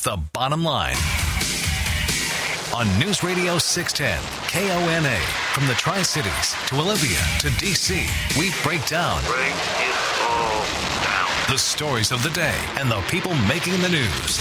It's the bottom line. On News Radio 610, KONA. From the Tri Cities to Olympia to DC, we break down. Break it all down. The stories of the day and the people making the news.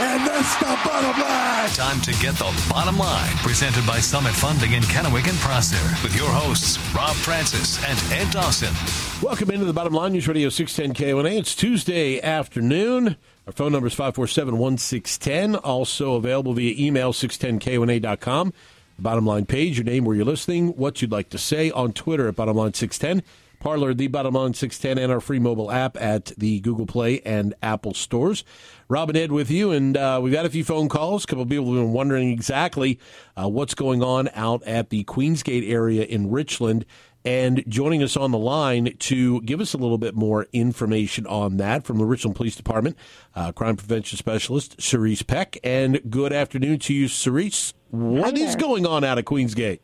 And that's the bottom line. Time to get the bottom line. Presented by Summit Funding in Kennewick and Prosser. With your hosts, Rob Francis and Ed Dawson. Welcome into the bottom line, News Radio 610 KONA. It's Tuesday afternoon. Our phone number is 547 1610. Also available via email 610kona.com. The bottom line page, your name, where you're listening, what you'd like to say on Twitter at bottomline 610. Parler, the bottom line 610, and our free mobile app at the Google Play and Apple stores. Rob and Ed with you, and uh, we've got a few phone calls. A couple of people have been wondering exactly uh, what's going on out at the Queensgate area in Richland. And joining us on the line to give us a little bit more information on that from the Richland Police Department, uh, crime prevention specialist Cerise Peck. And good afternoon to you, Cerise. What is going on out at Queensgate?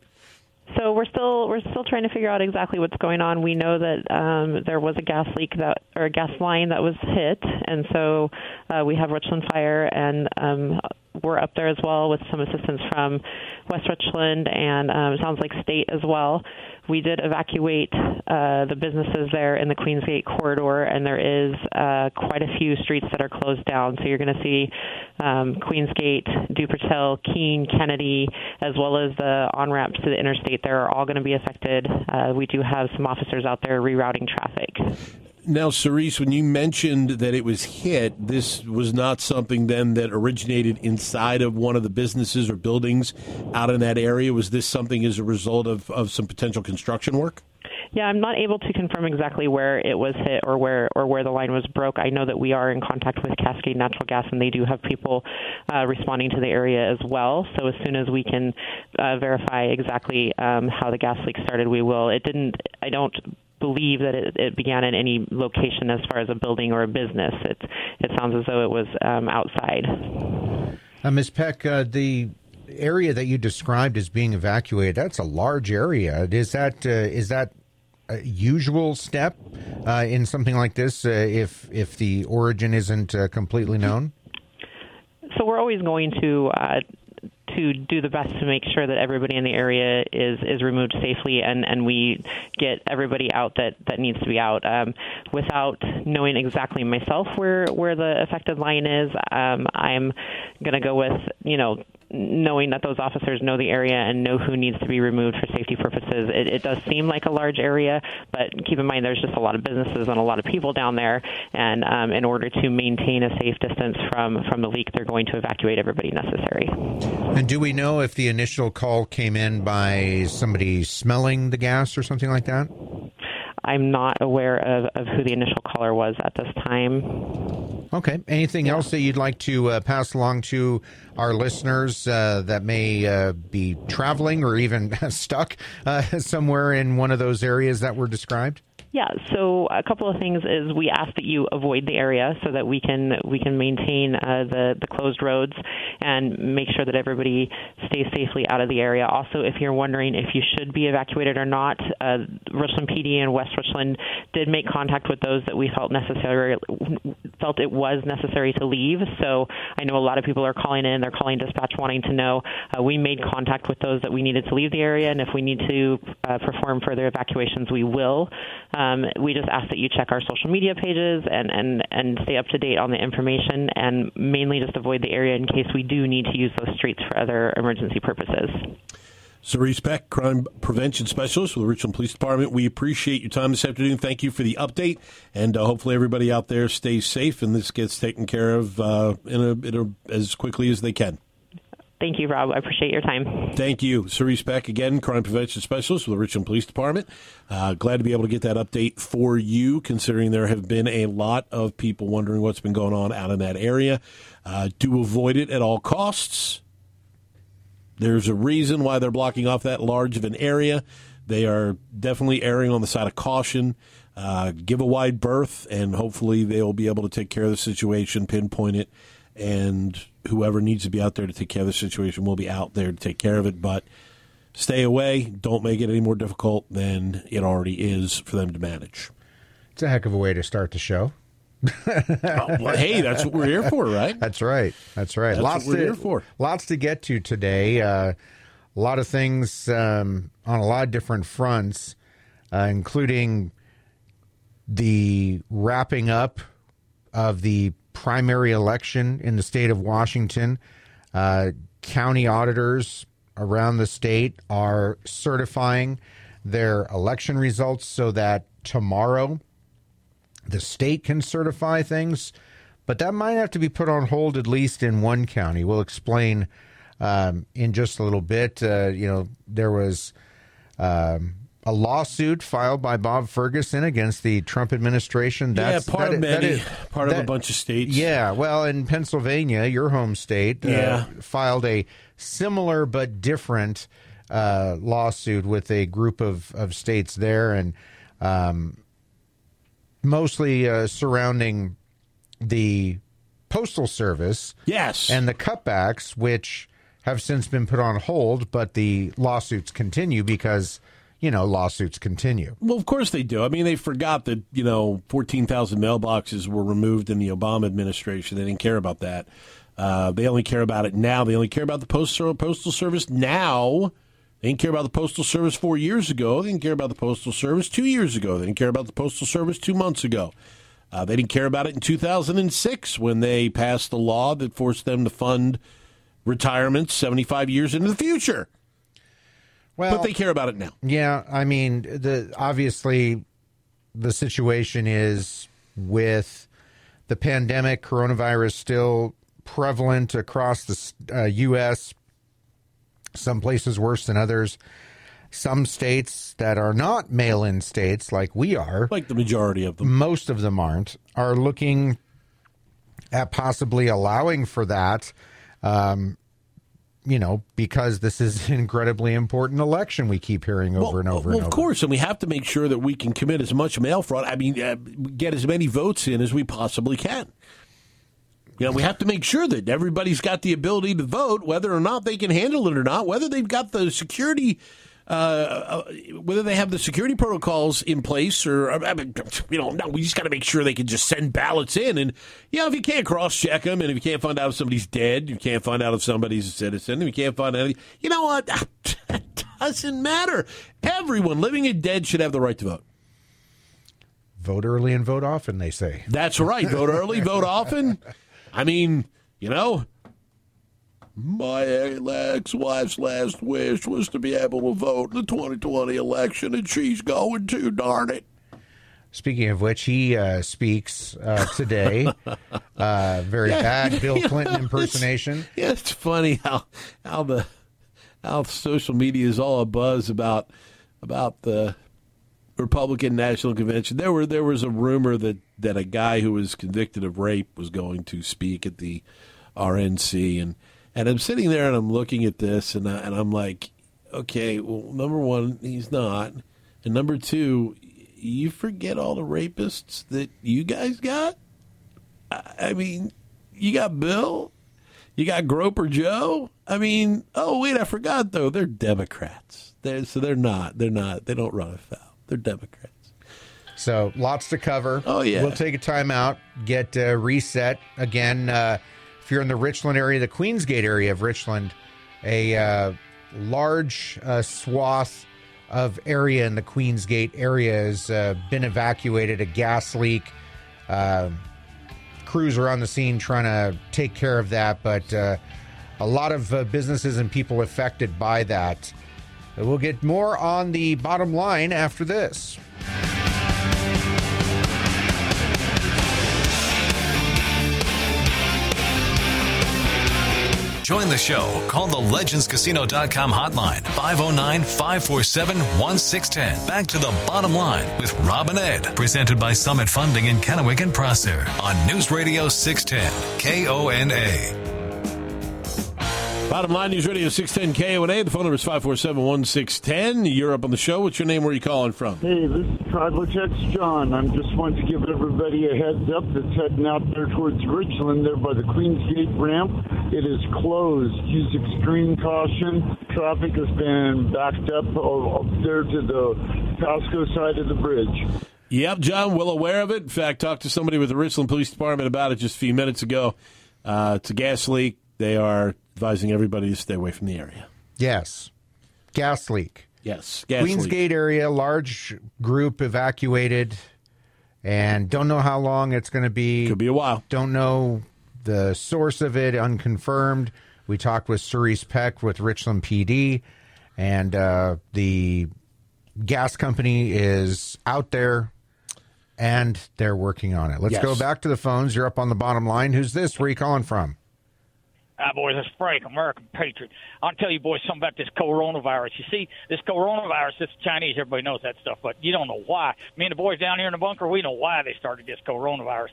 So we're still we're still trying to figure out exactly what's going on. We know that um, there was a gas leak that or a gas line that was hit, and so uh, we have Richland Fire, and um, we're up there as well with some assistance from West Richland, and um, sounds like state as well. We did evacuate uh, the businesses there in the Queensgate corridor, and there is uh, quite a few streets that are closed down. So you're going to see um, Queensgate, Duportail, Keene, Kennedy, as well as the on ramps to the interstate. They're all going to be affected. Uh, we do have some officers out there rerouting traffic. Now, Cerise, when you mentioned that it was hit, this was not something then that originated inside of one of the businesses or buildings out in that area. Was this something as a result of, of some potential construction work? Yeah, I'm not able to confirm exactly where it was hit or where or where the line was broke. I know that we are in contact with Cascade Natural Gas, and they do have people uh, responding to the area as well. So as soon as we can uh, verify exactly um, how the gas leak started, we will. It didn't. I don't believe that it, it began in any location as far as a building or a business. It it sounds as though it was um, outside. Uh, Ms. Peck, uh, the area that you described as being evacuated, that's a large area. Is that uh, is that a usual step uh, in something like this uh, if if the origin isn't uh, completely known? So we're always going to uh, to do the best to make sure that everybody in the area is is removed safely and and we get everybody out that that needs to be out. Um, without knowing exactly myself where where the affected line is, um, I'm going to go with you know knowing that those officers know the area and know who needs to be removed for safety purposes. It, it does seem like a large area, but keep in mind there's just a lot of businesses and a lot of people down there, and um, in order to maintain a safe distance from from the leak, they're going to evacuate everybody necessary. And do we know if the initial call came in by somebody smelling the gas or something like that? I'm not aware of, of who the initial caller was at this time. Okay. Anything else that you'd like to uh, pass along to our listeners uh, that may uh, be traveling or even stuck uh, somewhere in one of those areas that were described? Yeah, so a couple of things is we ask that you avoid the area so that we can we can maintain uh, the the closed roads and make sure that everybody stays safely out of the area. Also, if you're wondering if you should be evacuated or not, uh, Richland PD and West Richland did make contact with those that we felt necessary felt it was necessary to leave. So I know a lot of people are calling in. They're calling dispatch wanting to know. Uh, we made contact with those that we needed to leave the area, and if we need to uh, perform further evacuations, we will. Um, we just ask that you check our social media pages and, and, and stay up to date on the information, and mainly just avoid the area in case we do need to use those streets for other emergency purposes. Cerise Peck, crime prevention specialist with the Richmond Police Department. We appreciate your time this afternoon. Thank you for the update, and uh, hopefully everybody out there stays safe and this gets taken care of uh, in, a, in a, as quickly as they can. Thank you, Rob. I appreciate your time. Thank you. Cerise Peck, again, crime prevention specialist with the Richmond Police Department. Uh, glad to be able to get that update for you, considering there have been a lot of people wondering what's been going on out in that area. Uh, do avoid it at all costs. There's a reason why they're blocking off that large of an area. They are definitely erring on the side of caution. Uh, give a wide berth, and hopefully they will be able to take care of the situation, pinpoint it, and whoever needs to be out there to take care of the situation will be out there to take care of it. But stay away. Don't make it any more difficult than it already is for them to manage. It's a heck of a way to start the show. Oh, well, hey, that's what we're here for, right? That's right. That's right. That's lots we're to, here for. Lots to get to today. Uh, a lot of things um, on a lot of different fronts, uh, including the wrapping up of the primary election in the state of Washington. Uh, county auditors around the state are certifying their election results so that tomorrow the state can certify things, but that might have to be put on hold at least in one county. We'll explain um, in just a little bit. Uh, you know, there was um, a lawsuit filed by Bob Ferguson against the Trump administration. That's, yeah, part that- of many, is- part of a bunch of states. yeah, well, in Pennsylvania, your home state, Yeah. uh, filed a similar but different uh, lawsuit with a group of, of states there, and um, mostly uh, surrounding the postal service Yes. and the cutbacks, which have since been put on hold, but the lawsuits continue because you know lawsuits continue. Well, of course they do. I mean, they forgot that you know fourteen thousand mailboxes were removed in the Obama administration. They didn't care about that. Uh, they only care about it now. They only care about the postal postal service now. They didn't care about the postal service four years ago. They didn't care about the postal service two years ago. They didn't care about the postal service two months ago. Uh, they didn't care about it in 2006 when they passed the law that forced them to fund retirement 75 years into the future. Well, But they care about it now. Yeah, I mean, the obviously the situation is with the pandemic, coronavirus still prevalent across the uh, U.S. Some places worse than others. Some states that are not mail-in states, like we are, Like the majority of them. most of them aren't, are looking at possibly allowing for that. Um, you know, because this is an incredibly important election we keep hearing over and over well, and over. of course, and we have to make sure that we can commit as much mail fraud. I mean, uh, get as many votes in as we possibly can. You know, we have to make sure that everybody's got the ability to vote, whether or not they can handle it or not, whether they've got the security, uh, uh, whether they have the security protocols in place, or I mean, you know, no, we just got to make sure they can just send ballots in. And you know, if you can't cross check them, and if you can't find out if somebody's dead, you can't find out if somebody's a citizen, you can't find out, you know what? It doesn't matter. Everyone, living and dead, should have the right to vote. Vote early and vote often, they say. That's right. Vote early, vote often. I mean, you know, my ex-wife's last wish was to be able to vote in the 2020 election, and she's going to. Darn it! Speaking of which, he uh, speaks uh, today. uh, very bad Bill Clinton impersonation. Yeah, it's funny how how the how social media is all a buzz about about the Republican National Convention. There were there was a rumor that that a guy who was convicted of rape was going to speak at the RNC, and and I'm sitting there and I'm looking at this, and I, and I'm like, okay, well, number one, he's not, and number two, you forget all the rapists that you guys got. I, I mean, you got Bill. You got Groper Joe. I mean, oh wait, I forgot though. They're Democrats. They're, so they're not. They're not. They don't run afoul. They're Democrats. So lots to cover. Oh, yeah. We'll take a time out, get uh, reset again. Uh, if you're in the Richland area, the Queensgate area of Richland, a uh, large uh, swath of area in the Queensgate area has uh, been evacuated. A gas leak. Uh, crews are on the scene trying to take care of that, but uh, a lot of uh, businesses and people affected by that. We'll get more on the bottom line after this. Join the show. Call the legendscasino.com hotline 509 547 1610. Back to the bottom line with Robin Ed. Presented by Summit Funding in Kennewick and Prosser on News Radio 610 KONA. Bottom line News Radio 610 KONA. The phone number is 547 1610. You're up on the show. What's your name? Where are you calling from? Hey, this is Tribal John. I'm just wanting to give everybody a heads up that's heading out there towards Richland, there by the Queensgate ramp. It is closed. Use extreme caution. Traffic has been backed up up there to the Pasco side of the bridge. Yep, John, well aware of it. In fact, talked to somebody with the Richland Police Department about it just a few minutes ago. Uh, it's a gas leak. They are advising everybody to stay away from the area. Yes. Gas leak. Yes, gas leak. Queensgate area, large group evacuated, and don't know how long it's going to be. Could be a while. Don't know the source of it, unconfirmed. We talked with Cerise Peck with Richland PD, and uh, the gas company is out there and they're working on it. Let's Yes. go back to the phones. You're up on the bottom line. Who's this? Where are you calling from? Ah, boys, that's Frank, American Patriot. I'll tell you, boys, something about this coronavirus. You see, this coronavirus, it's Chinese. Everybody knows that stuff, but you don't know why. Me and the boys down here in the bunker, we know why they started this coronavirus.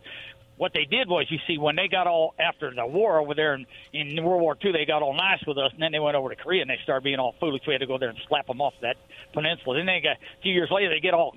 What they did was, you see, when they got all after the war over there in, in World War II, they got all nice with us, and then they went over to Korea and they started being all foolish. We had to go there and slap them off that peninsula. Then they got a few years later, they get all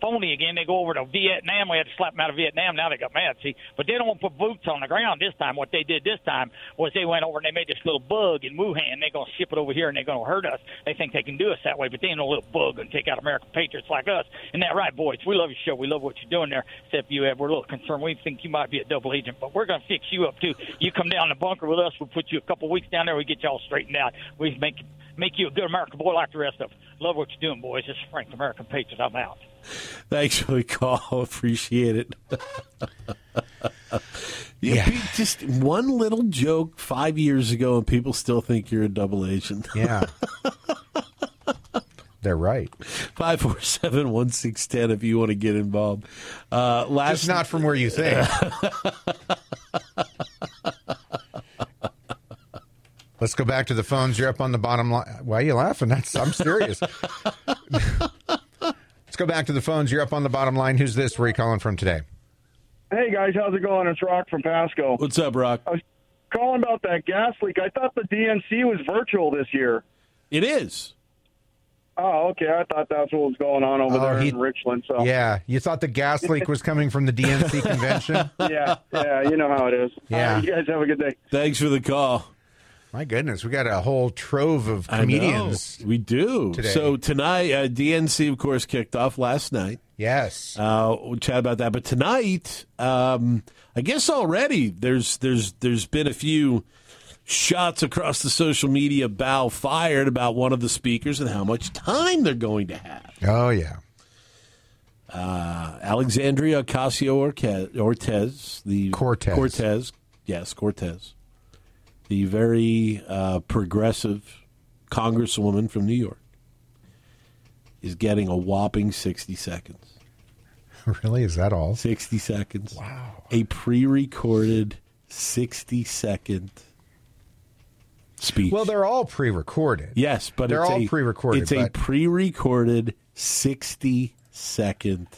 phony again. They go over to Vietnam. We had to slap them out of Vietnam. Now they got mad. See, but they don't want to put boots on the ground this time. What they did this time was they went over and they made this little bug in Wuhan. They're going to ship it over here and they're going to hurt us. They think they can do us that way, but they ain't no little bug and take out American patriots like us. Isn't that right, boys? We love your show. We love what you're doing there. Except you have, we're a little concerned. We think you might be a double agent, but we're going to fix you up too. You come down the bunker with us. We'll put you a couple weeks down there. We get you all straightened out. We make make you a good American boy like the rest of us. Love what you're doing, boys. This is Frank, American Patriot. I'm out. Thanks for the call. Appreciate it. Yeah. Just one little joke five years ago, and people still think you're a double agent. Yeah. They're right. 547 1610 if you want to get involved. Uh, last Just not from where you think. Let's go back to the phones. You're up on the bottom line. Why are you laughing? That's I'm serious. Let's go back to the phones. You're up on the bottom line. Who's this? Where are you calling from today? Hey guys, how's it going? It's Rock from Pasco. What's up, Rock? I was calling about that gas leak. I thought the DNC was virtual this year. It is. Oh, okay. I thought that's what was going on over Oh, there he- in Richland. So Yeah, you thought the gas leak was coming from the DNC convention? yeah, yeah, you know how it is. Yeah. All right, you guys have a good day. Thanks for the call. My goodness, we got a whole trove of comedians. We do. today. So tonight, uh, DNC, of course, kicked off last night. Yes. Uh, we'll chat about that. But tonight, um, I guess already there's there's there's been a few shots across the social media bow fired about one of the speakers and how much time they're going to have. Oh yeah. Uh, Alexandria Ocasio Orque- Ortez, the Cortez. Cortez, yes, Cortez, the very uh, progressive congresswoman from New York, is getting a whopping sixty seconds. Really? Is that all? 60 seconds. Wow. A pre recorded 60 second speech. Well, they're all pre-recorded. yes, but they're it's all a, pre-recorded, It's a pre recorded 60 second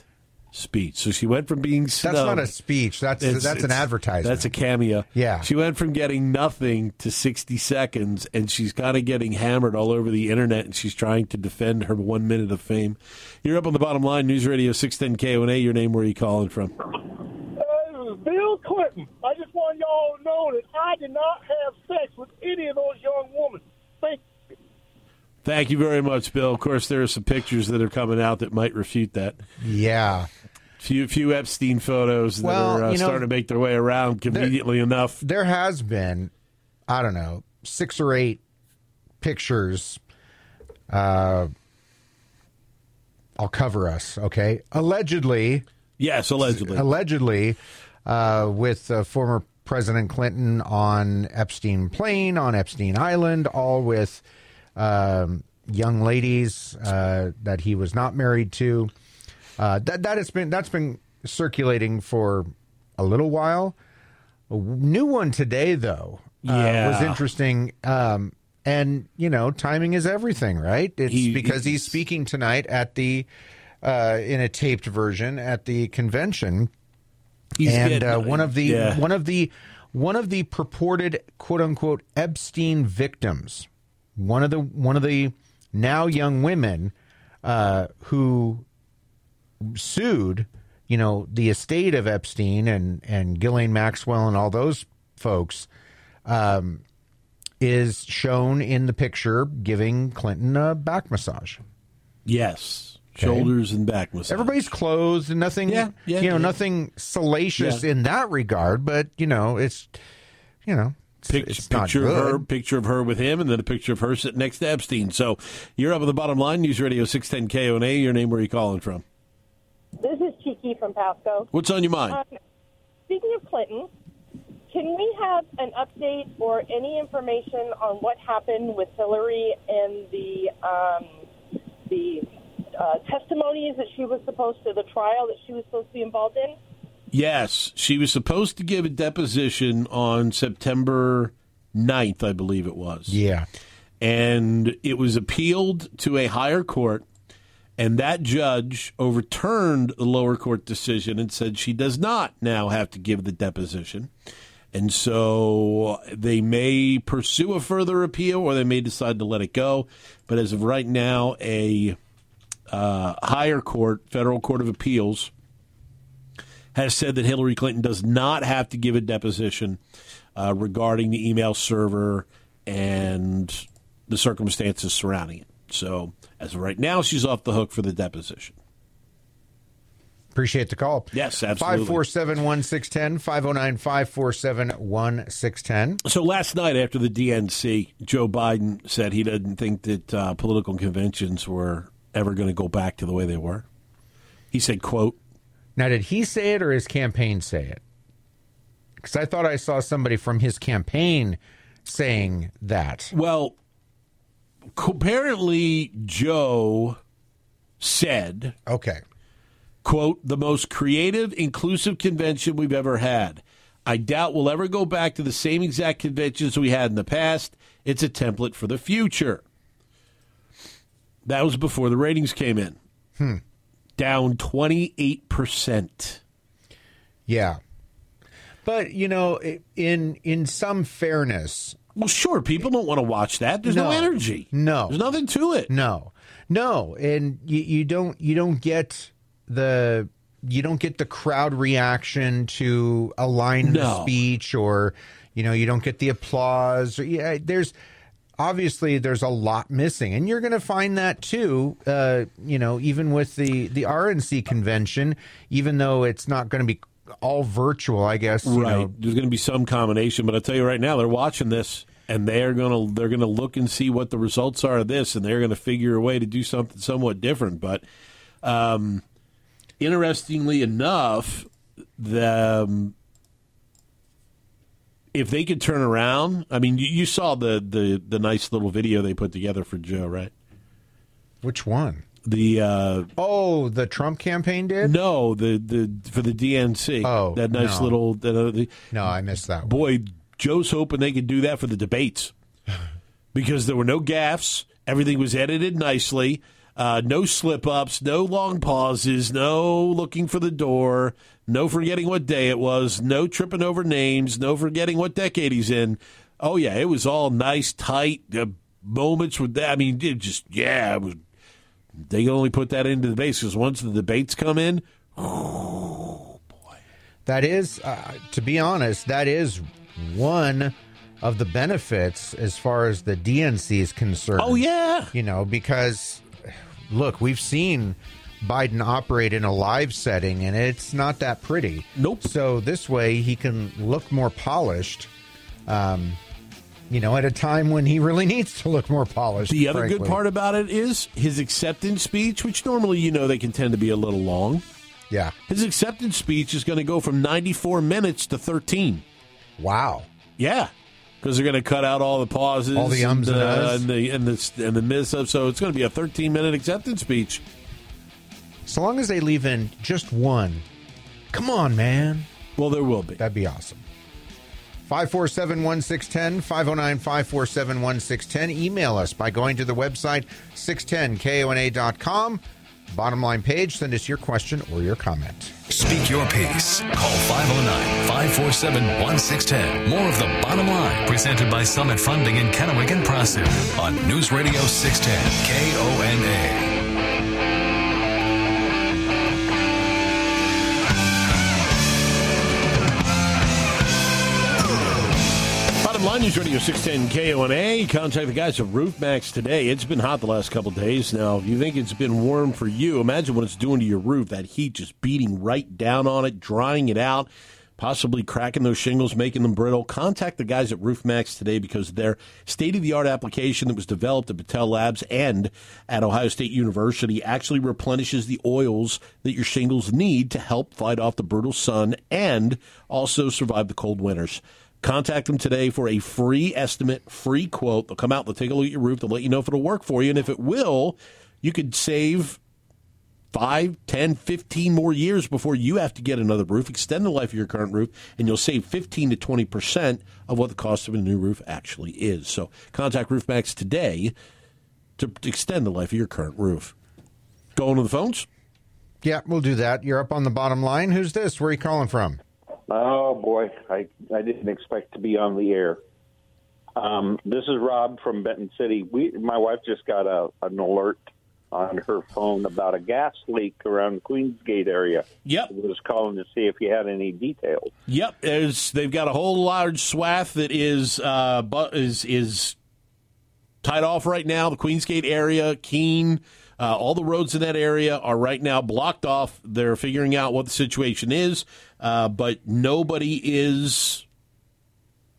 speech. So she went from being That's not a speech. That's It's- that's an advertisement. That's a cameo. Yeah. She went from getting nothing to 60 seconds, and she's kind of getting hammered all over the internet, and she's trying to defend her one minute of fame. You're up on the bottom line, News Radio 610 KONA. Your name, where are you calling from? Uh, Bill Clinton. I just want y'all to know that I did not have sex with any of those young women. Thank you. Thank you very much, Bill. Of course, there are some pictures that are coming out that might refute that. yeah. Few few Epstein photos that Well, are uh, you know, starting to make their way around conveniently enough. There has been, I don't know, six or eight pictures. Uh, I'll cover us, okay? Allegedly, Yes, allegedly. allegedly, uh, with uh, former President Clinton on Epstein plane on Epstein Island, all with um, young ladies uh, that he was not married to. Uh, that that has been that's been circulating for a little while. A new one today, though, uh, Yeah. was interesting. Um, and you know, timing is everything, right? It's He- because he's speaking tonight at the uh, in a taped version at the convention He's and uh, one of the yeah. one of the one of the purported quote unquote Epstein victims, one of the one of the now young women uh, who sued, you know, the estate of Epstein and and Ghislaine Maxwell and all those folks, um, is shown in the picture giving Clinton a back massage. Yes. shoulders and back massage. Everybody's clothed and nothing, Yeah, yeah, you know, yeah. nothing salacious in that regard. But you know, it's, you know, it's, Pic- it's picture of her, picture of her with him, and then a picture of her sitting next to Epstein. So you're up at the bottom line. News Radio 610 KONA. Your name? Where are you calling from? This is Cheeky from Pasco. What's on your mind? Um, speaking of Clinton, can we have an update or any information on what happened with Hillary and the um, the uh, testimonies that she was supposed to, the trial that she was supposed to be involved in? Yes, she was supposed to give a deposition on September 9th, I believe it was. Yeah. And it was appealed to a higher court, and that judge overturned the lower court decision and said she does not now have to give the deposition. And so they may pursue a further appeal or they may decide to let it go. But as of right now, a uh, higher court, federal court of appeals, has said that Hillary Clinton does not have to give a deposition uh, regarding the email server and the circumstances surrounding it. So, as of right now, she's off the hook for the deposition. Appreciate the call. Yes, absolutely. 547 1610, 509 547 1610. So last night after the DNC, Joe Biden said he didn't think that uh, political conventions were ever going to go back to the way they were. He said, "quote." Now, did he say it or his campaign say it? Because I thought I saw somebody from his campaign saying that. Well, apparently Joe said, Okay. quote, the most creative, inclusive convention we've ever had. I doubt we'll ever go back to the same exact conventions we had in the past. It's a template for the future. That was before the ratings came in. Hmm. Down 28%. Yeah. But, you know, in in some fairness, Well, sure, people don't want to watch that. There's no, No. energy. No. There's nothing to it. No, no, and you, you don't you don't get the you don't get the crowd reaction to a line in No. a speech, or you know you don't get the applause. Or, yeah, there's obviously there's a lot missing, and you're going to find that too. Uh, you know, even with the the RNC convention, even though it's not going to be all virtual, I guess. You right. know, There's going to be some combination, but I tell you right now, they're watching this and they're going to they're going to look and see what the results are of this, and they're going to figure a way to do something somewhat different. But um, interestingly enough, the um, if they could turn around, I mean, you, you saw the, the the nice little video they put together for Joe, right? which one? The uh, Oh, the Trump campaign did. no, the the for the DNC. Oh, that nice no. little. That, uh, the, No, I missed that. One. boy, Joe's hoping they could do that for the debates because there were no gaffes. Everything was edited nicely. Uh, no slip ups, no long pauses, no looking for the door, no forgetting what day it was, no tripping over names, no forgetting what decade he's in. Oh yeah, it was all nice, tight uh, moments with that. I mean, it just yeah, it was. They can only put that into the base because once the debates come in, oh boy. That is, uh, to be honest, that is one of the benefits as far as the DNC is concerned. oh yeah, You know, because look, we've seen Biden operate in a live setting and it's not that pretty. Nope. So this way he can look more polished. Um, you know, at a time when he really needs to look more polished. The other good part about it is his acceptance speech, which normally you know they can tend to be a little long. Yeah. His acceptance speech is going to go from 94 minutes to 13. Wow. Yeah, because they're going to cut out all the pauses, All the ums and uh, and the and the and the miss up. So it's going to be a 13 minute acceptance speech. So long as they leave in just one. Come on, man. Well, there will be. That'd be awesome. 547 1610, 509 547 1610. Email us by going to the website 610kona.com. Bottom line page, send us your question or your comment. Speak your piece. Call 509 547 1610. More of the bottom line presented by Summit Funding in Kennewick and Prosser on News Radio 610 KONA. News Radio 610 KONA. Contact the guys at Roof Maxx today. It's been hot the last couple days. Now, if you think it's been warm for you, imagine what it's doing to your roof. That heat just beating right down on it, drying it out, possibly cracking those shingles, making them brittle. Contact the guys at Roof Maxx today because their state of the art application that was developed at Battelle Labs and at Ohio State University actually replenishes the oils that your shingles need to help fight off the brutal sun and also survive the cold winters. Contact them today for a free estimate, free quote. They'll come out, they'll take a look at your roof, they'll let you know if it'll work for you. And if it will, you could save five, ten, fifteen more years before you have to get another roof. Extend the life of your current roof, and you'll save 15 to 20% of what the cost of a new roof actually is. So contact Roof Maxx today to extend the life of your current roof. Going to the phones? Yeah, we'll do that. You're up on the bottom line. Who's this? Where are you calling from? Oh boy, I I didn't expect to be on the air. Um, this is Rob from Benton City. We my wife just got a an alert on her phone about a gas leak around the Queensgate area. Yep. I was calling to see if you had any details. Yep, there's, they've got a whole large swath that is uh, is is tied off right now. The Queensgate area, Keene, uh, all the roads in that area are right now blocked off. They're figuring out what the situation is, uh, but nobody is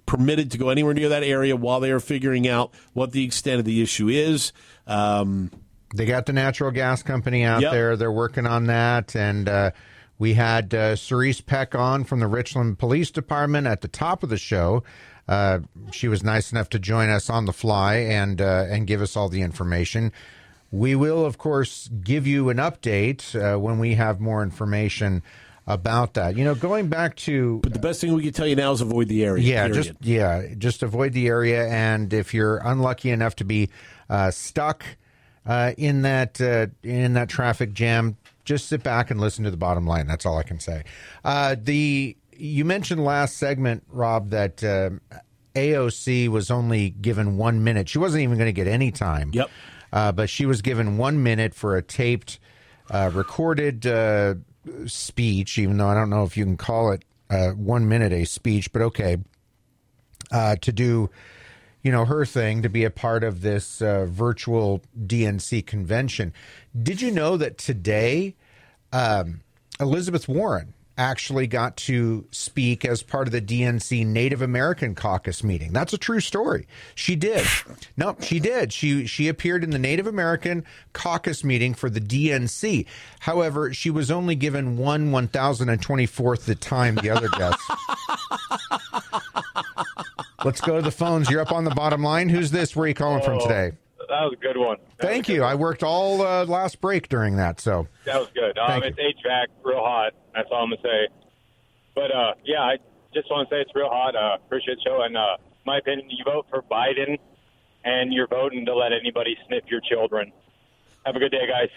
permitted to go anywhere near that area while they are figuring out what the extent of the issue is. Um, They got the natural gas company out Yep. there. They're working on that. And uh, we had uh, Cerise Peck on from the Richland Police Department at the top of the show. Uh, she was nice enough to join us on the fly and uh, and give us all the information. We will, of course, give you an update uh, when we have more information about that. You know, going back to but the best thing we can tell you now is avoid the area. yeah, period. just yeah, just avoid the area, and if you're unlucky enough to be uh, stuck uh, in that uh, in that traffic jam, just sit back and listen to the bottom line. That's all I can say. Uh, the you mentioned last segment, Rob, that uh, AOC was only given one minute. She wasn't even going to get any time. Yep. Uh, but she was given one minute for a taped, uh, recorded uh, speech, even though I don't know if you can call it uh, one minute a speech, but okay, uh, to do, you know, her thing, to be a part of this uh, virtual DNC convention. Did you know that today, um, Elizabeth Warren actually got to speak as part of the DNC Native American Caucus meeting. That's a true story. She did. No, she did. She she appeared in the Native American Caucus meeting for the DNC. However, she was only given one one thousand and twenty fourth the time the other guests. Let's go to the phones. You're up on the bottom line. Who's this? Where are you calling from oh. today? That was a good one. Thank you. I worked all uh, last break during that, so That was good. Um, it's HVAC, real hot. That's all I'm gonna say. But uh, yeah, I just want to say it's real hot. Uh, appreciate the show. And uh, my opinion, you vote for Biden, and you're voting to let anybody snip your children. Have a good day, guys.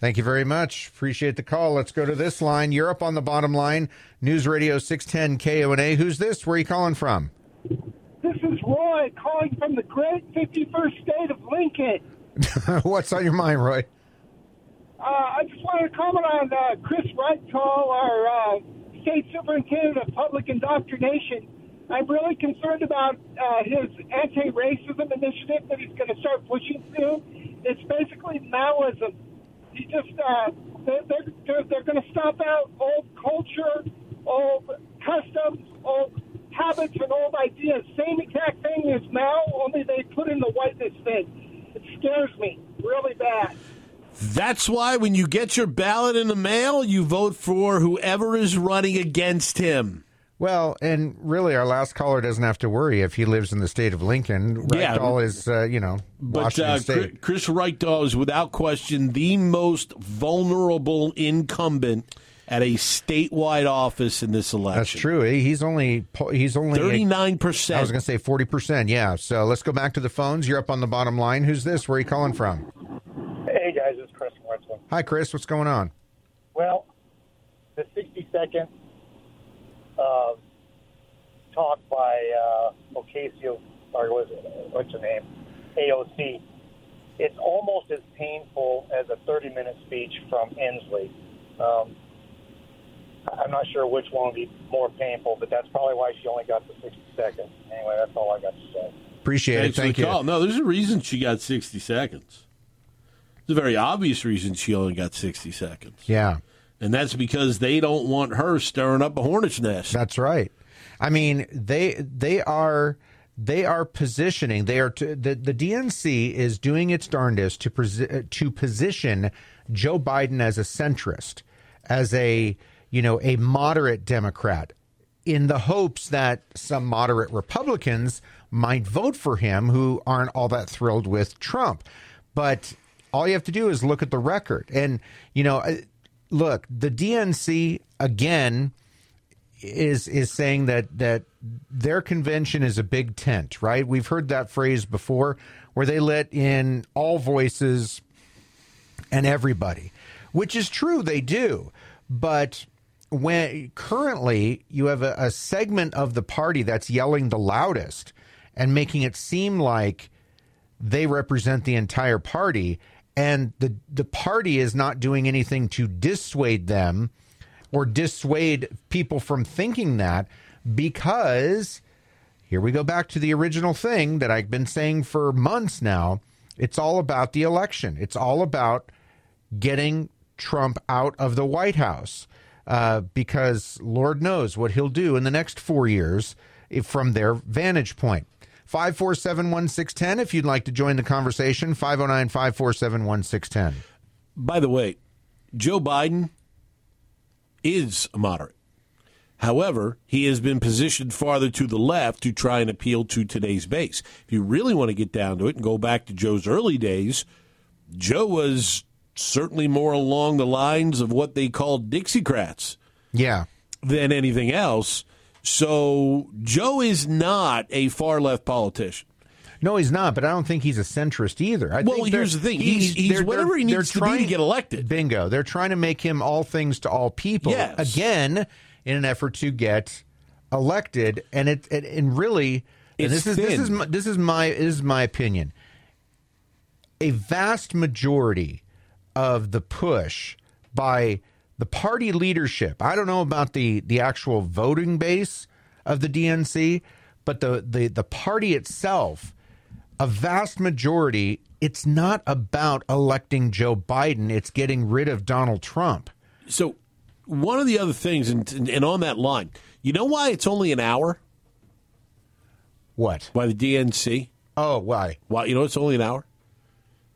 Thank you very much. Appreciate the call. Let's go to this line. You're up on the bottom line. News Radio 610 KONA. Who's this? Where are you calling from? This is Roy calling from the great 51st state of Lincoln. What's on your mind, Roy? Uh, I just want to comment on uh, Chris Reykdal, our uh, state superintendent of public indoctrination. I'm really concerned about uh, his anti-racism initiative that he's going to start pushing soon. It's basically Maoism. He just uh, they're they're, they're, they're going to stop out old culture, old customs, old habits, and old ideas. Same exact thing as now, only they put in the whiteness thing. It scares me really bad. That's why when you get your ballot in the mail, you vote for whoever is running against him. Well, and really, our last caller doesn't have to worry if he lives in the state of Lincoln. Yeah. Ragdoll is, uh, you know, But uh, State. Chris Reykdal is without question the most vulnerable incumbent at a statewide office in this election. That's true. He's only he's only 39%. I was going to say forty percent. Yeah. So let's go back to the phones. You're up on the bottom line. Who's this? Where are you calling from? Hey guys, it's Chris from Hi, Chris. What's going on? Well, the 60 second uh, talk by uh, Ocasio, or was it, what's her name? AOC. It's almost as painful as a 30 minute speech from Inslee. Um, I'm not sure which one would be more painful, but that's probably why she only got the 60 seconds. Anyway, that's all I got to say. Appreciate Thanks it. Thank you. call. No, there's a reason she got 60 seconds. There's a very obvious reason she only got 60 seconds. Yeah. And that's because they don't want her stirring up a hornet's nest. That's right. I mean, they they are they are positioning. They are to, the the DNC is doing its darndest to pres- to position Joe Biden as a centrist, as a you know a moderate Democrat, in the hopes that some moderate Republicans might vote for him who aren't all that thrilled with Trump. But all you have to do is look at the record, and you know, look, the DNC again is is saying that that their convention is a big tent, right? We've heard that phrase before, where they let in all voices and everybody, which is true, they do. But when currently you have a, a segment of the party that's yelling the loudest and making it seem like they represent the entire party, and the the party is not doing anything to dissuade them or dissuade people from thinking that because here we go back to the original thing that I've been saying for months now. It's all about the election. It's all about getting Trump out of the White House uh, because Lord knows what he'll do in the next four years from their vantage point. 547 1610 if you'd like to join the conversation. 509 547 1610. By the way, Joe Biden is a moderate. However, he has been positioned farther to the left to try and appeal to today's base. If you really want to get down to it and go back to Joe's early days, Joe was certainly more along the lines of what they called Dixiecrats Yeah. than anything else. So Joe is not a far left politician. No, he's not, but I don't think he's a centrist either. I Well, think here's the thing. He's- he's whatever he needs to be to get elected. Bingo. They're trying to make him all things to all people. Yes. Again, in an effort to get elected. And it, it and really and this is this is this is my this is my opinion. A vast majority of the push by the party leadership. I don't know about the the actual voting base of the DNC, but the the the party itself, a vast majority, it's not about electing Joe Biden, it's getting rid of Donald Trump. So one of the other things, and, and on that line, you know why it's only an hour? What? By the DNC? Oh, why? Why? You know it's only an hour?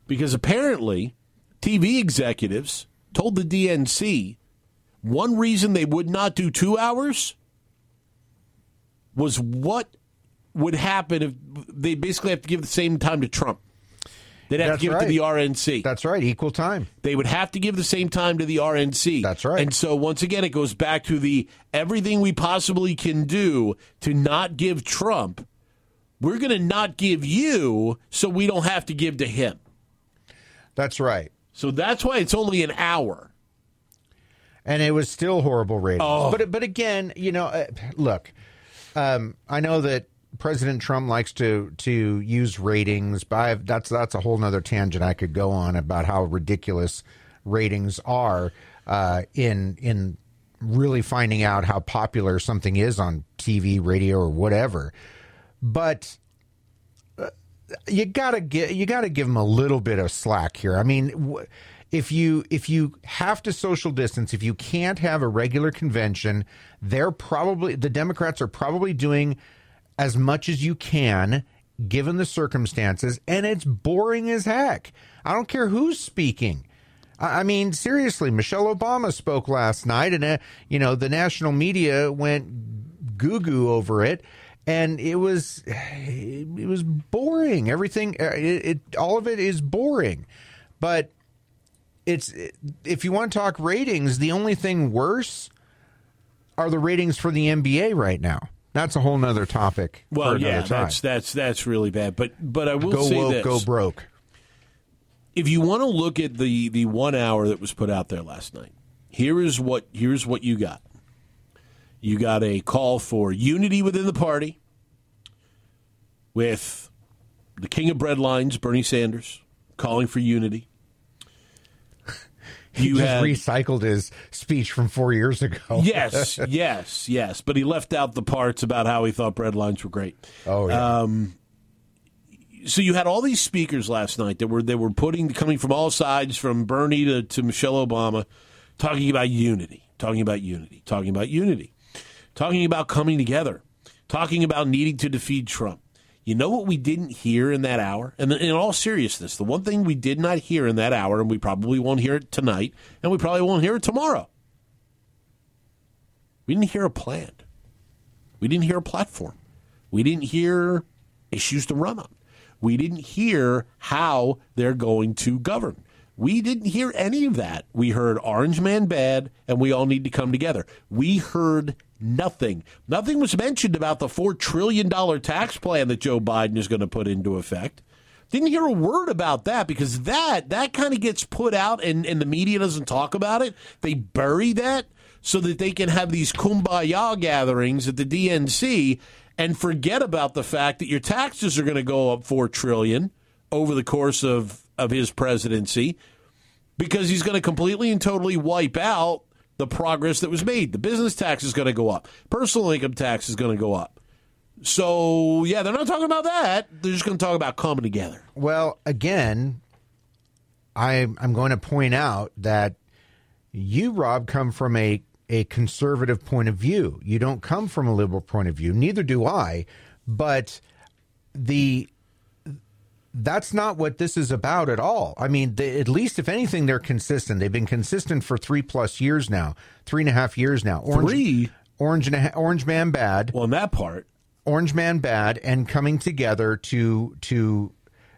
Because apparently, TV executives told the DNC one reason they would not do two hours was what would happen if they basically have to give the same time to Trump. They'd have That's to give it to the RNC. That's right, equal time. They would have to give the same time to the RNC. That's right. And so once again, it goes back to the everything we possibly can do to not give Trump. We're going to not give you, so we don't have to give to him. That's right. So that's why it's only an hour. and it was still horrible ratings. Oh. But but again, you know, uh, look, um, I know that President Trump likes to to use ratings, but I've, that's that's a whole nother tangent I could go on about how ridiculous ratings are uh, in in really finding out how popular something is on TV, radio, or whatever. But you gotta get you gotta give them a little bit of slack here. I mean, if you if you have to social distance, if you can't have a regular convention, they're probably the Democrats are probably doing as much as you can given the circumstances, and it's boring as heck. I don't care who's speaking. I mean, seriously, Michelle Obama spoke last night, and uh, you know the national media went goo goo over it, and it was it was boring. Everything, uh, it, it all of it is boring, but it's if you want to talk ratings, the only thing worse are the ratings for the NBA right now. That's a whole nother topic. Well, another yeah, time. that's that's that's really bad. But but I will go say woke, this: go broke. if you want to look at the the one hour that was put out there last night, here is what here's what you got. You got a call for unity within the party with the king of breadlines, Bernie Sanders, calling for unity. He You just had recycled his speech from four years ago. yes, yes, yes. But he left out the parts about how he thought breadlines were great. Oh yeah. Um, so you had all these speakers last night that were they were putting coming from all sides, from Bernie to, to Michelle Obama, talking about unity, talking about unity, talking about unity, talking about coming together, talking about needing to defeat Trump. You know what we didn't hear in that hour? And in all seriousness, the one thing we did not hear in that hour, and we probably won't hear it tonight, and we probably won't hear it tomorrow. We didn't hear a plan. We didn't hear a platform. We didn't hear issues to run on. We didn't hear how they're going to govern. We didn't hear any of that. We heard Orange Man bad and we all need to come together. We heard nothing. Nothing was mentioned about the $4 trillion tax plan that Joe Biden is going to put into effect. Didn't hear a word about that because that that kind of gets put out and, and the media doesn't talk about it. They bury that so that they can have these kumbaya gatherings at the DNC and forget about the fact that your taxes are going to go up 4 trillion over the course of of his presidency because he's going to completely and totally wipe out the progress that was made. The business tax is going to go up. Personal income tax is going to go up. So, yeah, they're not talking about that. They're just going to talk about coming together. Well, again, I, I'm going to point out that you, Rob, come from a, a conservative point of view. You don't come from a liberal point of view. Neither do I. But the that's not what this is about at all. I mean, they, at least if anything, they're consistent. They've been consistent for three plus years now, three and a half years now. Orange, Three? Orange, and a, Orange Man bad. Well, in that part, Orange Man bad, and coming together to to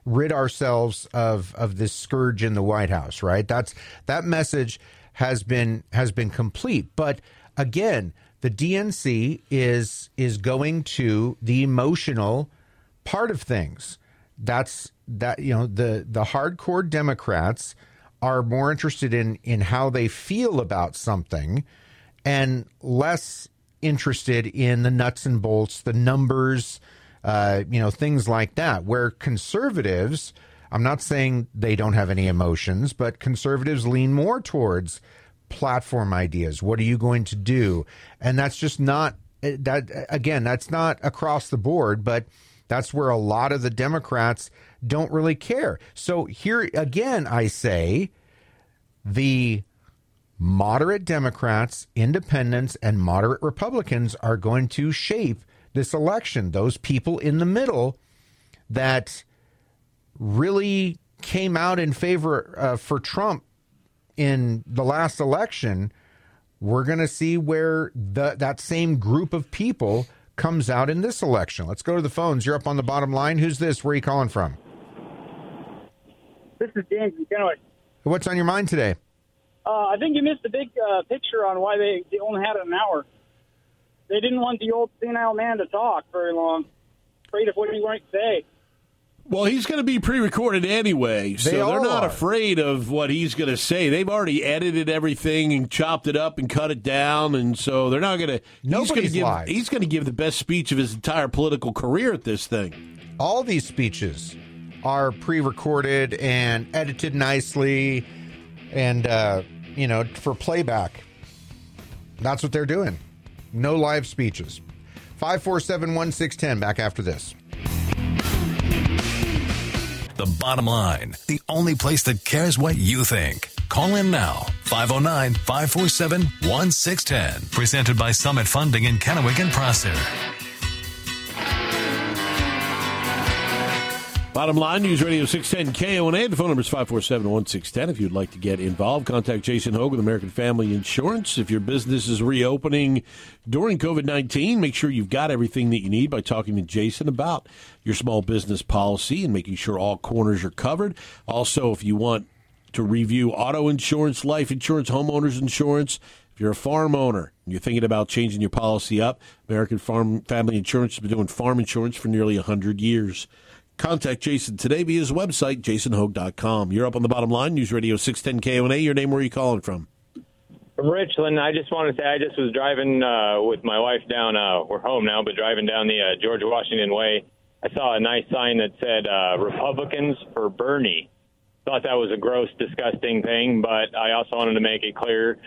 rid ourselves of of this scourge in the White House. Right. That's that message has been has been complete. But again, the DNC is is going to the emotional part of things that's that you know the the hardcore democrats are more interested in in how they feel about something and less interested in the nuts and bolts the numbers uh, you know things like that where conservatives i'm not saying they don't have any emotions but conservatives lean more towards platform ideas. What are you going to do? And that's just not that again that's not across the board but that's where a lot of the Democrats don't really care. So here again, I say the moderate Democrats, independents, and moderate Republicans are going to shape this election. Those people in the middle that really came out in favor uh, for Trump in the last election, we're going to see where the, that same group of people comes out in this election. Let's go to the phones. You're up on the bottom line. Who's this? Where are you calling from? This is James What's on your mind today? Uh, I think you missed the big uh, picture on why they, they only had an hour. They didn't want the old senile man to talk very long. Afraid of what he might say. Well, he's going to be pre-recorded anyway, so They are not afraid of what he's going to say. They've already edited everything and chopped it up and cut it down, and so they're not going to. He's going to Nobody's give. live. He's going to give the best speech of his entire political career at this thing. All these speeches are pre-recorded and edited nicely, and uh, you know for playback. That's what they're doing. No live speeches. Five four seven one six ten. Back after this. The bottom line, the only place that cares what you think. Call in now, 509 547 1610. Presented by Summit Funding in Kennewick and Prosser. Bottom line, News Radio 610 KONA. The phone number is 547 1610. If you'd like to get involved, contact Jason with American Family Insurance. If your business is reopening during COVID 19, make sure you've got everything that you need by talking to Jason about your small business policy and making sure all corners are covered. Also, if you want to review auto insurance, life insurance, homeowners insurance, if you're a farm owner and you're thinking about changing your policy up, American Farm Family Insurance has been doing farm insurance for nearly 100 years. Contact Jason today via his website, jasonhogue.com. You're up on the bottom line, News Radio 610 KONA. Your name, where are you calling from? From Richland, I just want to say I just was driving uh, with my wife down. Uh, we're home now, but driving down the uh, George Washington Way, I saw a nice sign that said uh, "Republicans for Bernie." thought that was a gross, disgusting thing. But I also wanted to make it clear,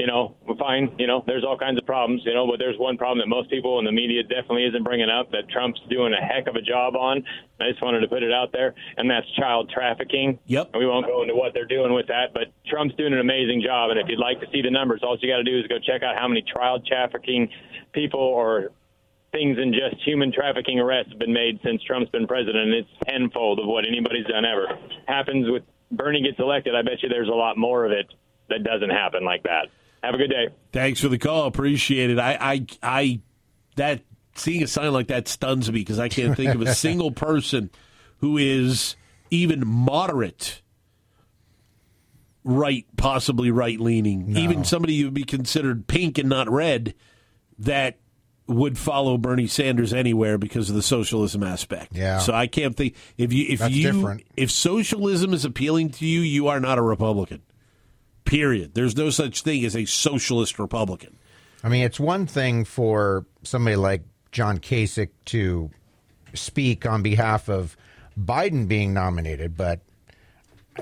you know, we're fine. You know, there's all kinds of problems, you know, but there's one problem that most people in the media definitely isn't bringing up that Trump's doing a heck of a job on. I just wanted to put it out there, and that's child trafficking. Yep. And we won't go into what they're doing with that, but Trump's doing an amazing job. And if you'd like to see the numbers, all you got to do is go check out how many child trafficking people or things in just human trafficking arrests have been made since Trump's been president. It's tenfold of what anybody's done ever. Happens with Bernie gets elected. I bet you there's a lot more of it that doesn't happen like that. Have a good day. Thanks for the call. Appreciate it. I, I, I, that seeing a sign like that stuns me because I can't think of a single person who is even moderate right, possibly right leaning, even somebody who would be considered pink and not red, that would follow Bernie Sanders anywhere because of the socialism aspect. Yeah. So I can't think if you if That's you different. if socialism is appealing to you, you are not a Republican. Period. There's no such thing as a socialist Republican. I mean, it's one thing for somebody like John Kasich to speak on behalf of Biden being nominated, but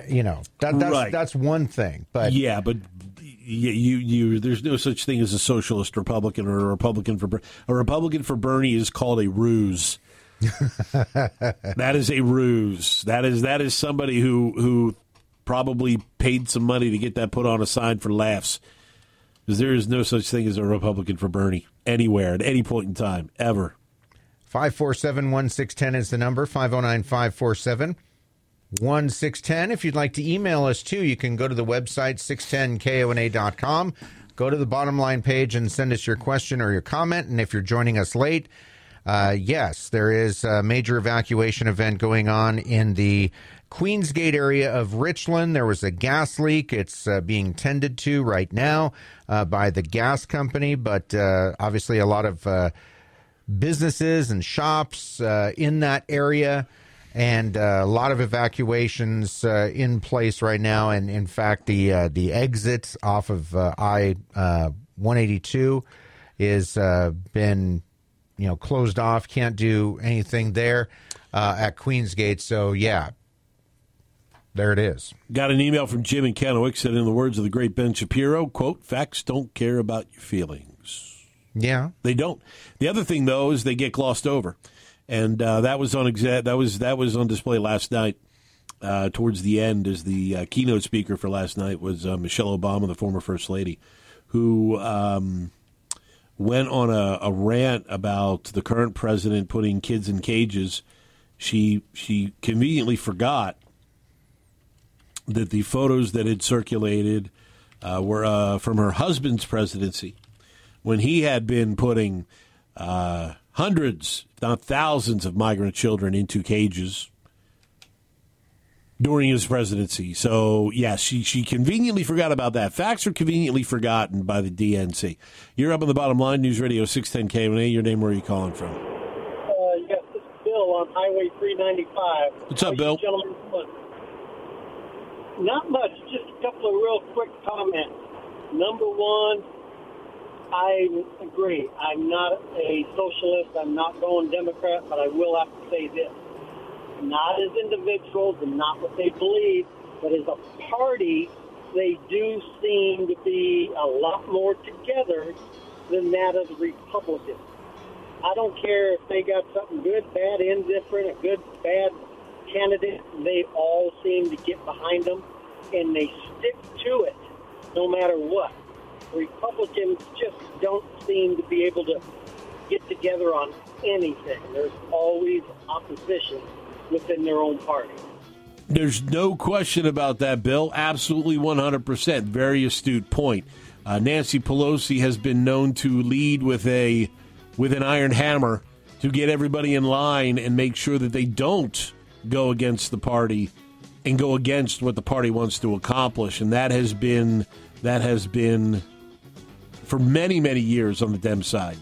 you know that, that's Right. that's one thing. But yeah, but you, you, you, there's no such thing as a socialist Republican or a Republican for a Republican for Bernie is called a ruse. that is a ruse. That is that is somebody who who probably paid some money to get that put on a sign for laughs. Because there is no such thing as a Republican for Bernie anywhere at any point in time ever. 547 1610 is the number 509 547 1610. If you'd like to email us too, you can go to the website 610kona.com. Go to the bottom line page and send us your question or your comment. And if you're joining us late, uh, yes, there is a major evacuation event going on in the Queensgate area of Richland. There was a gas leak. It's uh, being tended to right now uh, by the gas company, but uh, obviously a lot of uh, businesses and shops uh, in that area, and uh, a lot of evacuations in place right now. And in fact, the the exit off of I one eighty two is been you know closed off. Can't do anything there uh, at Queensgate. So yeah, there it is. Got an email from Jim and Kennewick said, in the words of the great Ben Shapiro, quote, facts don't care about your feelings. Yeah. They don't. The other thing, though, is they get glossed over. And uh, that was on exa- that was that was on display last night. Uh, towards the end, as the uh, keynote speaker for last night was uh, Michelle Obama, the former first lady, who um, went on a, a rant about the current president putting kids in cages. She she conveniently forgot that the photos that had circulated uh, were uh, from her husband's presidency when he had been putting uh, hundreds, if not thousands, of migrant children into cages during his presidency. So, yes, she, she conveniently forgot about that. Facts are conveniently forgotten by the DNC. You're up on the bottom line, News Radio 610 KONA. Your name, where are you calling from? Uh, yes, this is Bill on Highway 395. What's up, Bill? Gentlemen? Not much, just a couple of real quick comments. Number one, I agree. I'm not a socialist. I'm not going Democrat, but I will have to say this. Not as individuals and not what they believe, but as a party, they do seem to be a lot more together than that of the Republicans. I don't care if they got something good, bad, indifferent, a good, bad candidate. They all seem to get behind them, and they stick to it no matter what. Republicans just don't seem to be able to get together on anything. There's always opposition within their own party. There's no question about that, Bill. Absolutely 100%. Very astute point. Uh, Nancy Pelosi has been known to lead with a with an iron hammer to get everybody in line and make sure that they don't go against the party and go against what the party wants to accomplish. And that has been that has been for many many years on the Dem side.